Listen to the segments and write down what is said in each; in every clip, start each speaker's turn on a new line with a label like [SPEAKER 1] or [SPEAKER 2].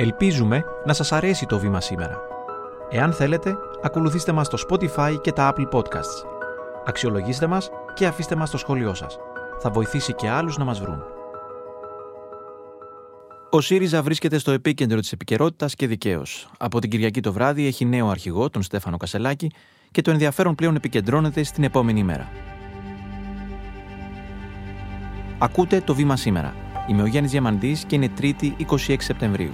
[SPEAKER 1] Ελπίζουμε να σας αρέσει το βήμα σήμερα. Εάν θέλετε, ακολουθήστε μας στο Spotify και τα Apple Podcasts. Αξιολογήστε μας και αφήστε μας το σχόλιο σας. Θα βοηθήσει και άλλους να μας βρουν. Ο ΣΥΡΙΖΑ βρίσκεται στο επίκεντρο της επικαιρότητας και δικαίως. Από την Κυριακή το βράδυ έχει νέο αρχηγό, τον Στέφανο Κασελάκη, και το ενδιαφέρον πλέον επικεντρώνεται στην επόμενη μέρα. Ακούτε το βήμα σήμερα. Είμαι ο Γιάννης Διαμαντής και είναι 3η 26 Σεπτεμβρίου.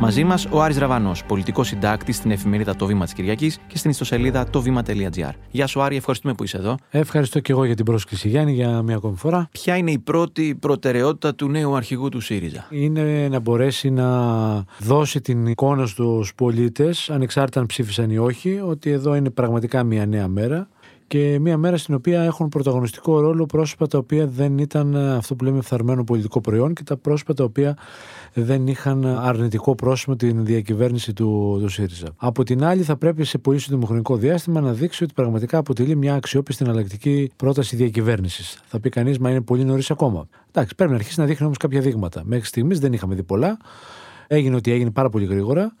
[SPEAKER 1] Μαζί μας ο Άρης Ραβανός, πολιτικός συντάκτης στην εφημερίδα Το Βήμα της Κυριακής και στην ιστοσελίδα τοβήμα.gr. Γεια σου, Άρη, ευχαριστούμε που είσαι εδώ.
[SPEAKER 2] Ευχαριστώ και εγώ για την πρόσκληση, Γιάννη, για μια ακόμη φορά.
[SPEAKER 1] Ποια είναι η πρώτη προτεραιότητα του νέου αρχηγού του ΣΥΡΙΖΑ,
[SPEAKER 2] Είναι να μπορέσει να δώσει την εικόνα στους πολίτες, ανεξάρτητα αν ψήφισαν ή όχι, ότι εδώ είναι πραγματικά μια νέα μέρα και μια μέρα στην οποία έχουν πρωταγωνιστικό ρόλο πρόσωπα τα οποία δεν ήταν αυτό που λέμε φθαρμένο πολιτικό προϊόν και τα πρόσωπα τα οποία δεν είχαν αρνητικό πρόσωπο την διακυβέρνηση του, του ΣΥΡΙΖΑ. Από την άλλη, θα πρέπει σε πολύ σύντομο χρονικό διάστημα να δείξει ότι πραγματικά αποτελεί μια αξιόπιστη εναλλακτική πρόταση διακυβέρνησης. Θα πει κανείς, μα είναι πολύ νωρίς ακόμα. Εντάξει, πρέπει να αρχίσει να δείχνει όμως κάποια δείγματα. Μέχρι στιγμής δεν είχαμε δει πολλά. Έγινε ότι έγινε πάρα πολύ γρήγορα.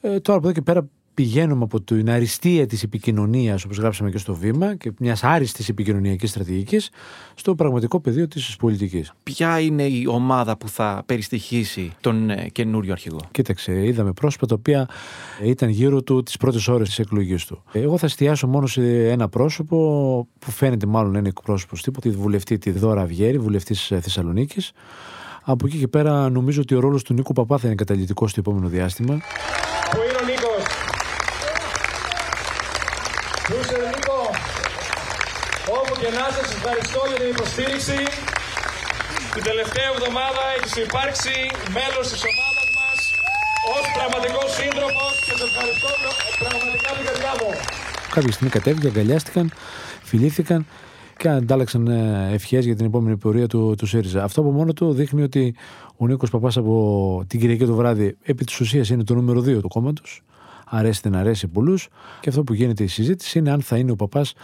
[SPEAKER 2] Ε, τώρα από εδώ και πέρα πηγαίνουμε από την αριστεία της επικοινωνίας όπως γράψαμε και στο βήμα και μιας άριστης επικοινωνιακής στρατηγικής στο πραγματικό πεδίο της πολιτικής.
[SPEAKER 1] Ποια είναι η ομάδα που θα περιστοιχίσει τον ε, καινούριο αρχηγό;
[SPEAKER 2] Κοίταξε, είδαμε πρόσωπα τα οποία ήταν γύρω του τις πρώτες ώρες της εκλογής του. Εγώ θα εστιάσω μόνο σε ένα πρόσωπο που φαίνεται μάλλον είναι εκπρόσωπος τύπου, τη βουλευτή τη Δώρα Βιέρη, βουλευτής Θεσσαλονίκης. Από εκεί και πέρα νομίζω ότι ο ρόλος του Νίκου Παπά θα είναι καταλητικός στο επόμενο διάστημα.
[SPEAKER 3] Και να σας ευχαριστώ για την υποστήριξη. Την τελευταία εβδομάδα έχει υπάρξει μέλος της ομάδας μας ως πραγματικός σύντροφος και σε ευχαριστώ πραγματικά την καρδιά μου.
[SPEAKER 2] Κάποια στιγμή κατέβηκε, αγκαλιάστηκαν, φιλήθηκαν και αντάλλαξαν ε, ευχές για την επόμενη πορεία του, του ΣΥΡΙΖΑ. Αυτό από μόνο του δείχνει ότι ο Νίκος Παπάς από την Κυριακή το βράδυ επί της ουσίας είναι το νούμερο 2 του κόμματος. Αρέσει να αρέσει πολλούς. Και αυτό που γίνεται η συζήτηση είναι αν θα είναι ο παπάς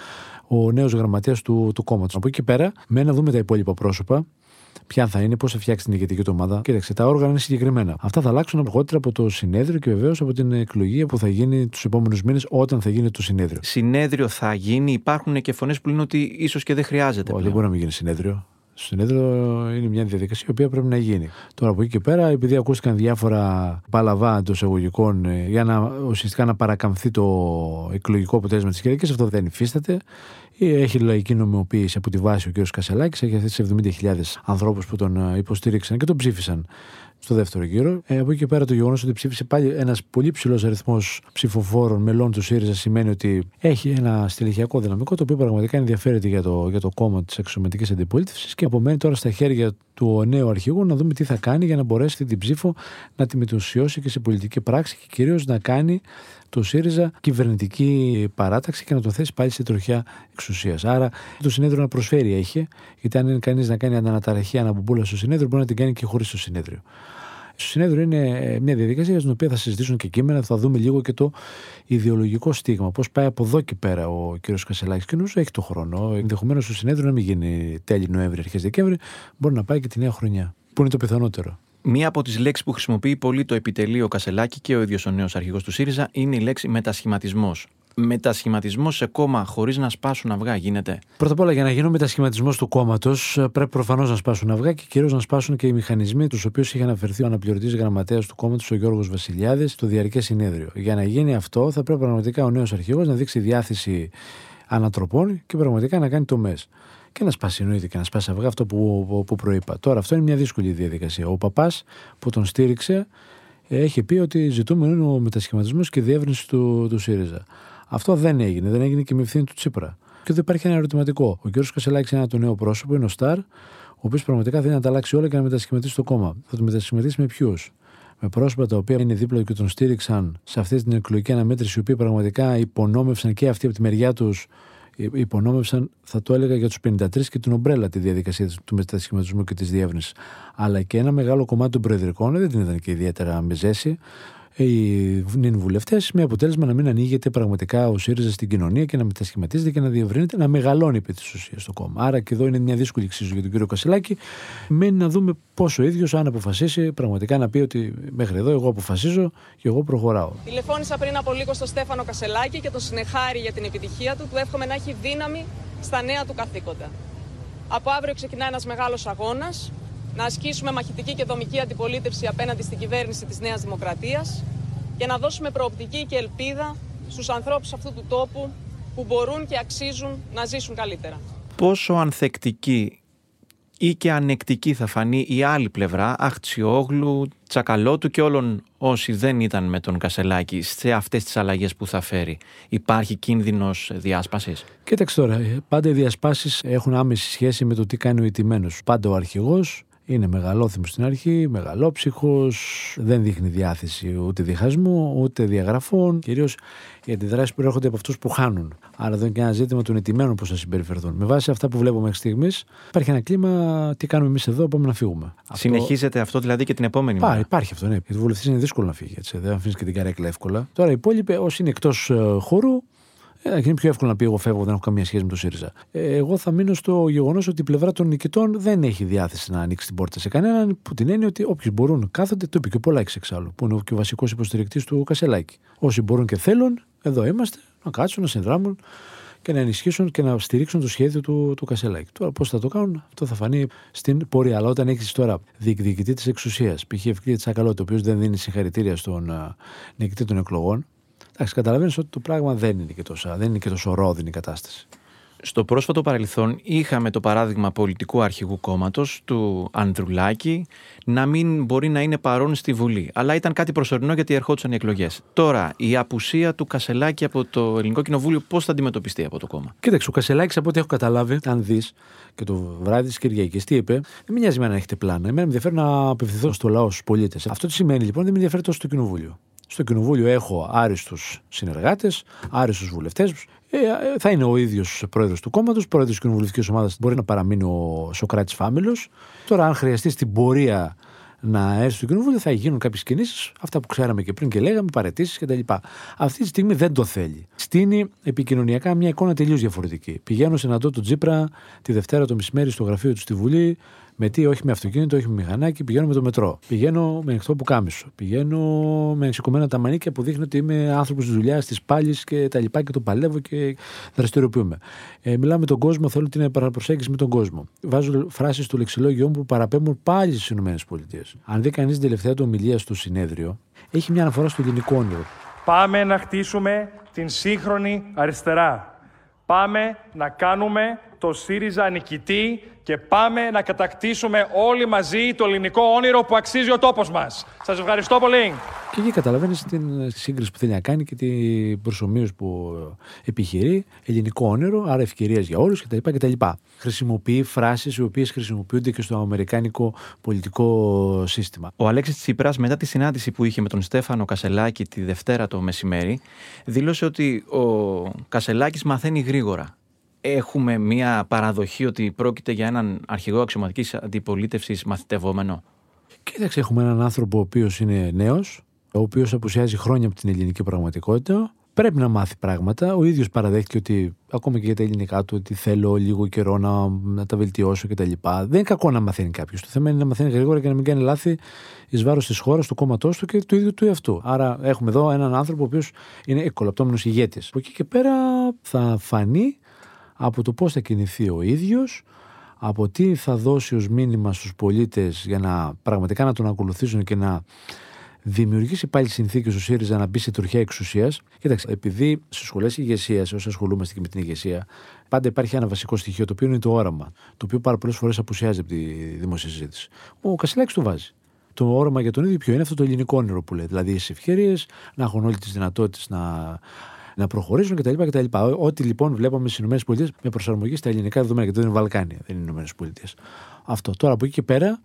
[SPEAKER 2] ο νέος γραμματέας του, του κόμματος. Από εκεί και πέρα, με να δούμε τα υπόλοιπα πρόσωπα, ποια θα είναι, πώς θα φτιάξει την ηγετική του ομάδα. Κοίταξε, τα όργανα είναι συγκεκριμένα. Αυτά θα αλλάξουν αργότερα από το συνέδριο και βεβαίως από την εκλογή που θα γίνει τους επόμενους μήνες όταν θα γίνει το συνέδριο.
[SPEAKER 1] Συνέδριο θα γίνει, υπάρχουν και φωνές που λένε ότι ίσως και δεν χρειάζεται.
[SPEAKER 2] δεν μπορεί να μην γίνει συνέδριο. Στο συνέδριο είναι μια διαδικασία η οποία πρέπει να γίνει. Τώρα από εκεί και πέρα, επειδή ακούστηκαν διάφορα παλαβά εντός εισαγωγικών ε, για να ουσιαστικά να παρακαμφθεί το εκλογικό αποτέλεσμα της Κυριακής, αυτό δεν υφίσταται. Έχει λαϊκή νομιμοποίηση από τη βάση ο κ. Κασελάκης, έχει αυτές τις 70.000 ανθρώπους που τον ε, υποστήριξαν και τον ψήφισαν στο δεύτερο γύρο. Ε, από εκεί και πέρα το γεγονός ότι ψήφισε πάλι ένας πολύ ψηλός αριθμός ψηφοφόρων μελών του ΣΥΡΙΖΑ σημαίνει ότι έχει ένα στελεχειακό δυναμικό το οποίο πραγματικά ενδιαφέρεται για το, για το κόμμα της εξωματική αντιπολίτευσης και απομένει τώρα στα χέρια του νέου αρχηγού να δούμε τι θα κάνει για να μπορέσει την ψήφο να τη μετουσιώσει και σε πολιτική πράξη και κυρίως να κάνει το ΣΥΡΙΖΑ κυβερνητική παράταξη και να το θέσει πάλι σε τροχιά εξουσίας. Άρα το συνέδριο να προσφέρει έχει, γιατί αν είναι κανείς να κάνει αναταραχή αναπομπούλα στο συνέδριο, μπορεί να την κάνει και χωρίς το συνέδριο. Στο συνέδριο είναι μια διαδικασία στην οποία θα συζητήσουν και κείμενα, θα δούμε λίγο και το ιδεολογικό στίγμα. Πώς πάει από εδώ και πέρα ο κ. Κασελάκης. Και νομίζω έχει το χρόνο. Ενδεχομένως το συνέδριο να μην γίνει τέλη Νοέμβρη, αρχές Δεκέμβρη, μπορεί να πάει και τη νέα χρονιά. Που είναι το πιθανότερο.
[SPEAKER 1] Μία από τις λέξεις που χρησιμοποιεί πολύ το επιτελείο Κασελάκη και ο ίδιος ο νέος αρχηγός του ΣΥΡΙΖΑ είναι η λέξη μετασχηματισμός. Μετασχηματισμός σε κόμμα χωρίς να σπάσουν αυγά γίνεται.
[SPEAKER 2] Πρώτα απ' όλα, για να γίνει ο μετασχηματισμός του κόμματος, πρέπει προφανώς να σπάσουν αυγά και κυρίως να σπάσουν και οι μηχανισμοί τους οποίου είχε αναφερθεί ο αναπληρωτής γραμματέας του κόμματος, ο Γιώργος Βασιλιάδης, στο διαρκές συνέδριο. Για να γίνει αυτό, θα πρέπει πραγματικά ο νέος αρχηγός να δείξει διάθεση ανατροπών και πραγματικά να κάνει τομές και να σπάσει εννοείται και να σπάσει αυγά αυτό που, που, που προείπα. Τώρα αυτό είναι μια δύσκολη διαδικασία. Ο παπάς που τον στήριξε έχει πει ότι ζητούμε είναι ο μετασχηματισμός και η διεύρυνση του, του ΣΥΡΙΖΑ. Αυτό δεν έγινε. Δεν έγινε και με ευθύνη του Τσίπρα. Και εδώ υπάρχει ένα ερωτηματικό. Ο κ. Κασελάκης είναι ένα το νέο πρόσωπο, είναι ο Σταρ, ο οποίος πραγματικά θέλει να τα αλλάξει όλα και να μετασχηματίσει το κόμμα. Θα το μετασχηματίσει με ποιους; Με πρόσωπα τα οποία είναι δίπλα και τον στήριξαν σε αυτή την εκλογική αναμέτρηση, οι οποίοι πραγματικά υπονόμευσαν και αυτοί από τη μεριά τους υπονόμευσαν, θα το έλεγα για τους 53 και την ομπρέλα τη διαδικασία του μετασχηματισμού και της διεύρυνσης. Αλλά και ένα μεγάλο κομμάτι των προεδρικών δεν την ήταν και ιδιαίτερα μεζέση. Οι νυν βουλευτές, με αποτέλεσμα να μην ανοίγεται πραγματικά ο ΣΥΡΙΖΑ στην κοινωνία και να μετασχηματίζεται και να διευρύνεται, να μεγαλώνει επί της ουσίας το κόμμα. Άρα και εδώ είναι μια δύσκολη εξίσου για τον κύριο Κασελάκη. Μένει να δούμε πόσο ο ίδιος, αν αποφασίσει, πραγματικά να πει ότι μέχρι εδώ εγώ αποφασίζω και εγώ προχωράω.
[SPEAKER 4] Τηλεφώνησα πριν από λίγο στο Στέφανο Κασελάκη και το συνεχάρι για την επιτυχία του. Του εύχομαι να έχει δύναμη στα νέα του καθήκοντα. Από αύριο ξεκινά ένας μεγάλος αγώνας να ασκήσουμε μαχητική και δομική αντιπολίτευση απέναντι στην κυβέρνηση της Νέας Δημοκρατίας και να δώσουμε προοπτική και ελπίδα στους ανθρώπους αυτού του τόπου που μπορούν και αξίζουν να ζήσουν καλύτερα.
[SPEAKER 1] Πόσο ανθεκτική ή και ανεκτική θα φανεί η άλλη πλευρά, Αχτσιόγλου, Τσακαλώτου και όλων όσοι δεν ήταν με τον Κασελάκη σε αυτές τις αλλαγές που θα φέρει. Υπάρχει κίνδυνος διάσπασης;
[SPEAKER 2] Κοίταξε τώρα, πάντα οι διασπάσεις έχουν άμεση σχέση με το τι κάνει ο ηττημένος. Πάντα ο αρχηγός είναι μεγαλόθυμος στην αρχή, μεγαλόψυχος, δεν δείχνει διάθεση ούτε διχασμού, ούτε διαγραφών. Κυρίως οι αντιδράσεις προέρχονται από αυτούς που χάνουν. Άρα εδώ είναι και ένα ζήτημα των ετοιμένων πώς θα συμπεριφερθούν. Με βάση αυτά που βλέπουμε μέχρι στιγμής, υπάρχει ένα κλίμα τι κάνουμε εμείς εδώ, πάμε να φύγουμε.
[SPEAKER 1] Συνεχίζεται αυτό δηλαδή και την επόμενη
[SPEAKER 2] μέρα. Υπάρχει αυτό, ναι. Γιατί ο βουλευτή είναι δύσκολο να φύγει. Έτσι. Δεν αφήνεις και την καρέκλα εύκολα. Τώρα οι υπόλοιποι, όσοι είναι εκτός ε, χώρου, ε, είναι πιο εύκολο να πει εγώ φεύγω, δεν έχω καμία σχέση με το ΣΥΡΙΖΑ. Ε, εγώ θα μείνω στο γεγονός ότι η πλευρά των νικητών δεν έχει διάθεση να ανοίξει την πόρτα σε κανέναν, που την έννοια ότι όποιοι μπορούν κάθονται, το είπε και ο Πολάκης εξάλλου, που είναι και ο βασικός υποστηρικτής του Κασελάκη. Όσοι μπορούν και θέλουν, εδώ είμαστε, να κάτσουν, να συνδράμουν και να ενισχύσουν και να στηρίξουν το σχέδιο του, του Κασελάκη. Τώρα πώς θα το κάνουν, αυτό θα φανεί στην πορεία. Αλλά όταν έχεις τώρα διεκδικητή της εξουσίας, π.χ. Ευκλήτη Τσακαλώτη, ο οποίος δεν δίνει συγχαρητήρια στον uh, νικητή των εκλογών, Εντάξει, καταλαβαίνεις ότι το πράγμα δεν είναι και τόσο, δεν είναι και τόσο ρόδινη η κατάσταση.
[SPEAKER 1] Στο πρόσφατο παρελθόν είχαμε το παράδειγμα πολιτικού αρχηγού κόμματος του Ανδρουλάκη να μην μπορεί να είναι παρόν στη Βουλή. Αλλά ήταν κάτι προσωρινό γιατί ερχόντουσαν οι εκλογές. Τώρα, η απουσία του Κασελάκη από το Ελληνικό Κοινοβούλιο πώς θα αντιμετωπιστεί από το κόμμα;
[SPEAKER 2] Κοίταξε, ο Κασελάκης από ό,τι έχω καταλάβει, αν δεις και το βράδυ της Κυριακής, τι είπε, δεν με νοιάζει με να έχετε πλάνα. Εμένα με ενδιαφέρει να απευθυνθώ στο λαό, στους πολίτες. Αυτό τι σημαίνει λοιπόν, δεν με ενδιαφέρει τόσο το Κοινοβούλιο. Στο Κοινοβούλιο έχω άριστους συνεργάτες, άριστους βουλευτές. Ε, θα είναι ο ίδιος πρόεδρος του κόμματος, πρόεδρος της κοινοβουλευτικής ομάδας μπορεί να παραμείνει ο Σοκράτης Φάμιλος. Τώρα αν χρειαστεί στην πορεία να έρθει στο κοινοβούλιο, θα γίνουν κάποιες κινήσεις, αυτά που ξέραμε και πριν και λέγαμε, παρετήσεις κτλ. Αυτή τη στιγμή δεν το θέλει. Στείνει επικοινωνιακά μια εικόνα τελείως διαφορετική. Πηγαίνω σε ένα του Τζίπρα τη Δευτέρα το μεσημέρι στο γραφείο του στη Βουλή, με τι, όχι με αυτοκίνητο, όχι με μηχανάκι, πηγαίνω με το μετρό. Πηγαίνω με ανοιχτό που κάμισο. Πηγαίνω με σηκωμένα τα μανίκια που δείχνει ότι είμαι άνθρωπος της δουλειάς, της πάλης και τα λοιπά και το παλεύω και δραστηριοποιούμε. Ε, μιλάω με τον κόσμο, θέλω την παραπροσέγγιση με τον κόσμο. Βάζω φράσεις στο λεξιλόγιο μου που παραπέμπουν πάλι στις ΗΠΑ. Αν δει κανείς την τελευταία του ομιλία στο συνέδριο, έχει μια αναφορά στο ελληνικό όνειρο.
[SPEAKER 3] Πάμε να χτίσουμε την σύγχρονη αριστερά. Πάμε να κάνουμε το ΣΥΡΙΖΑ νικητή και πάμε να κατακτήσουμε όλοι μαζί το ελληνικό όνειρο που αξίζει ο τόπος μας. Σας ευχαριστώ πολύ.
[SPEAKER 2] Και εκεί καταλαβαίνεις την σύγκριση που θέλει να κάνει και την προσωμείωση που επιχειρεί. Ελληνικό όνειρο, άρα ευκαιρίες για όλους κτλ. κτλ. Χρησιμοποιεί φράσεις οι οποίες χρησιμοποιούνται και στο αμερικάνικο πολιτικό σύστημα.
[SPEAKER 1] Ο Αλέξης Τσίπρας, μετά τη συνάντηση που είχε με τον Στέφανο Κασελάκη τη Δευτέρα το μεσημέρι, δήλωσε ότι ο Κασελάκης μαθαίνει γρήγορα έχουμε μία παραδοχή ότι πρόκειται για έναν αρχηγό αξιωματικής αντιπολίτευσης μαθητευόμενο;
[SPEAKER 2] Κοίταξε, έχουμε έναν άνθρωπο ο οποίος είναι νέος, ο οποίος απουσιάζει χρόνια από την ελληνική πραγματικότητα. Πρέπει να μάθει πράγματα. Ο ίδιος παραδέχτηκε ότι, ακόμα και για τα ελληνικά του, ότι θέλω λίγο καιρό να, να τα βελτιώσω κτλ. Δεν είναι κακό να μαθαίνει κάποιος. Το θέμα είναι να μαθαίνει γρήγορα και να μην κάνει λάθη εις βάρος της χώρας, του κόμματός του και του ίδιου του εαυτού. Άρα έχουμε εδώ έναν άνθρωπο ο οποίος είναι εκολαπτώμενο ηγέτης. Από εκεί και πέρα θα φανεί από το πώς θα κινηθεί ο ίδιος, από τι θα δώσει ως μήνυμα στους πολίτες για να πραγματικά να τον ακολουθήσουν και να δημιουργήσει πάλι συνθήκες ο ΣΥΡΙΖΑ να μπει σε τροχιά εξουσίας. Κοίταξε, επειδή στις σχολές ηγεσίας, όσοι ασχολούμαστε και με την ηγεσία, πάντα υπάρχει ένα βασικό στοιχείο το οποίο είναι το όραμα. Το οποίο πάρα πολλές φορές απουσιάζει από τη δημόσια συζήτηση. Ο Κασιλάκη το βάζει. Το όραμα για τον ίδιο ποιο είναι αυτό το ελληνικό όνειρο που λέει. Δηλαδή, οι ευκαιρίες, να έχουν όλε τις δυνατότητες να να προχωρήσουν κτλ. κτλ. Ό,τι λοιπόν βλέπαμε στις ΗΠΑ με προσαρμογή στα ελληνικά δεδομένα, γιατί δεν είναι Βαλκάνια, δεν είναι ΗΠΑ. Αυτό. Τώρα από εκεί και πέρα,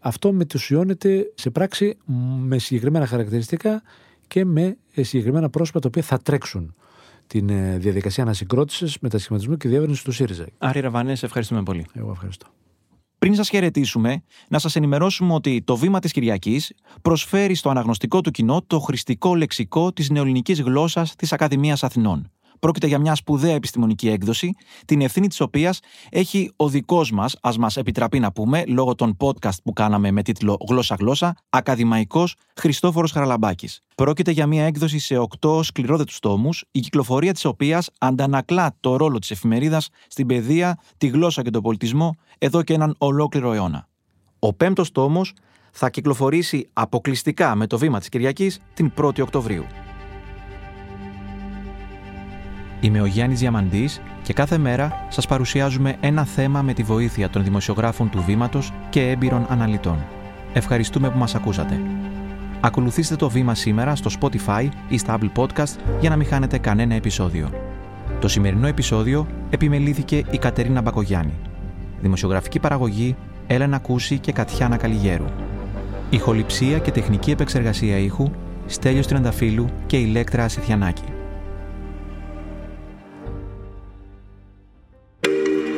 [SPEAKER 2] αυτό μετουσιώνεται σε πράξη με συγκεκριμένα χαρακτηριστικά και με συγκεκριμένα πρόσωπα τα οποία θα τρέξουν την ε, διαδικασία ανασυγκρότησης, μετασχηματισμού και διεύρυνσης του ΣΥΡΙΖΑ.
[SPEAKER 1] Άρη Ραβανέ, ευχαριστούμε πολύ.
[SPEAKER 2] Εγώ ευχαριστώ.
[SPEAKER 1] Πριν σας χαιρετήσουμε, να σας ενημερώσουμε ότι το βήμα της Κυριακής προσφέρει στο αναγνωστικό του κοινό το χρηστικό λεξικό της νεοελληνικής γλώσσας της Ακαδημίας Αθηνών. Πρόκειται για μια σπουδαία επιστημονική έκδοση, την ευθύνη της οποίας έχει ο δικός μας, ας μας επιτραπεί να πούμε, λόγω των podcast που κάναμε με τίτλο Γλώσσα-Γλώσσα, ακαδημαϊκός Χριστόφορος Χαραλαμπάκης. Πρόκειται για μια έκδοση σε οκτώ σκληρόδετους τόμους, η κυκλοφορία της οποίας αντανακλά το ρόλο της εφημερίδας στην παιδεία, τη γλώσσα και τον πολιτισμό εδώ και έναν ολόκληρο αιώνα. Ο πέμπτος τόμος θα κυκλοφορήσει αποκλειστικά με το βήμα της Κυριακής την 1η Οκτωβρίου. Είμαι ο Γιάννης Διαμαντής και κάθε μέρα σας παρουσιάζουμε ένα θέμα με τη βοήθεια των δημοσιογράφων του Βήματος και έμπειρων αναλυτών. Ευχαριστούμε που μας ακούσατε. Ακολουθήστε το Βήμα σήμερα στο Spotify ή στα Apple Podcast για να μην χάνετε κανένα επεισόδιο. Το σημερινό επεισόδιο επιμελήθηκε η Κατερίνα Μπακογιάννη. Δημοσιογραφική παραγωγή Έλενα Κούση και Κατιάνα Καλιγέρου. Ηχοληψία και τεχνική επεξεργασία ήχου Στέλιος Τριανταφύλου και Ηλέκτρα Ασιθιανάκη.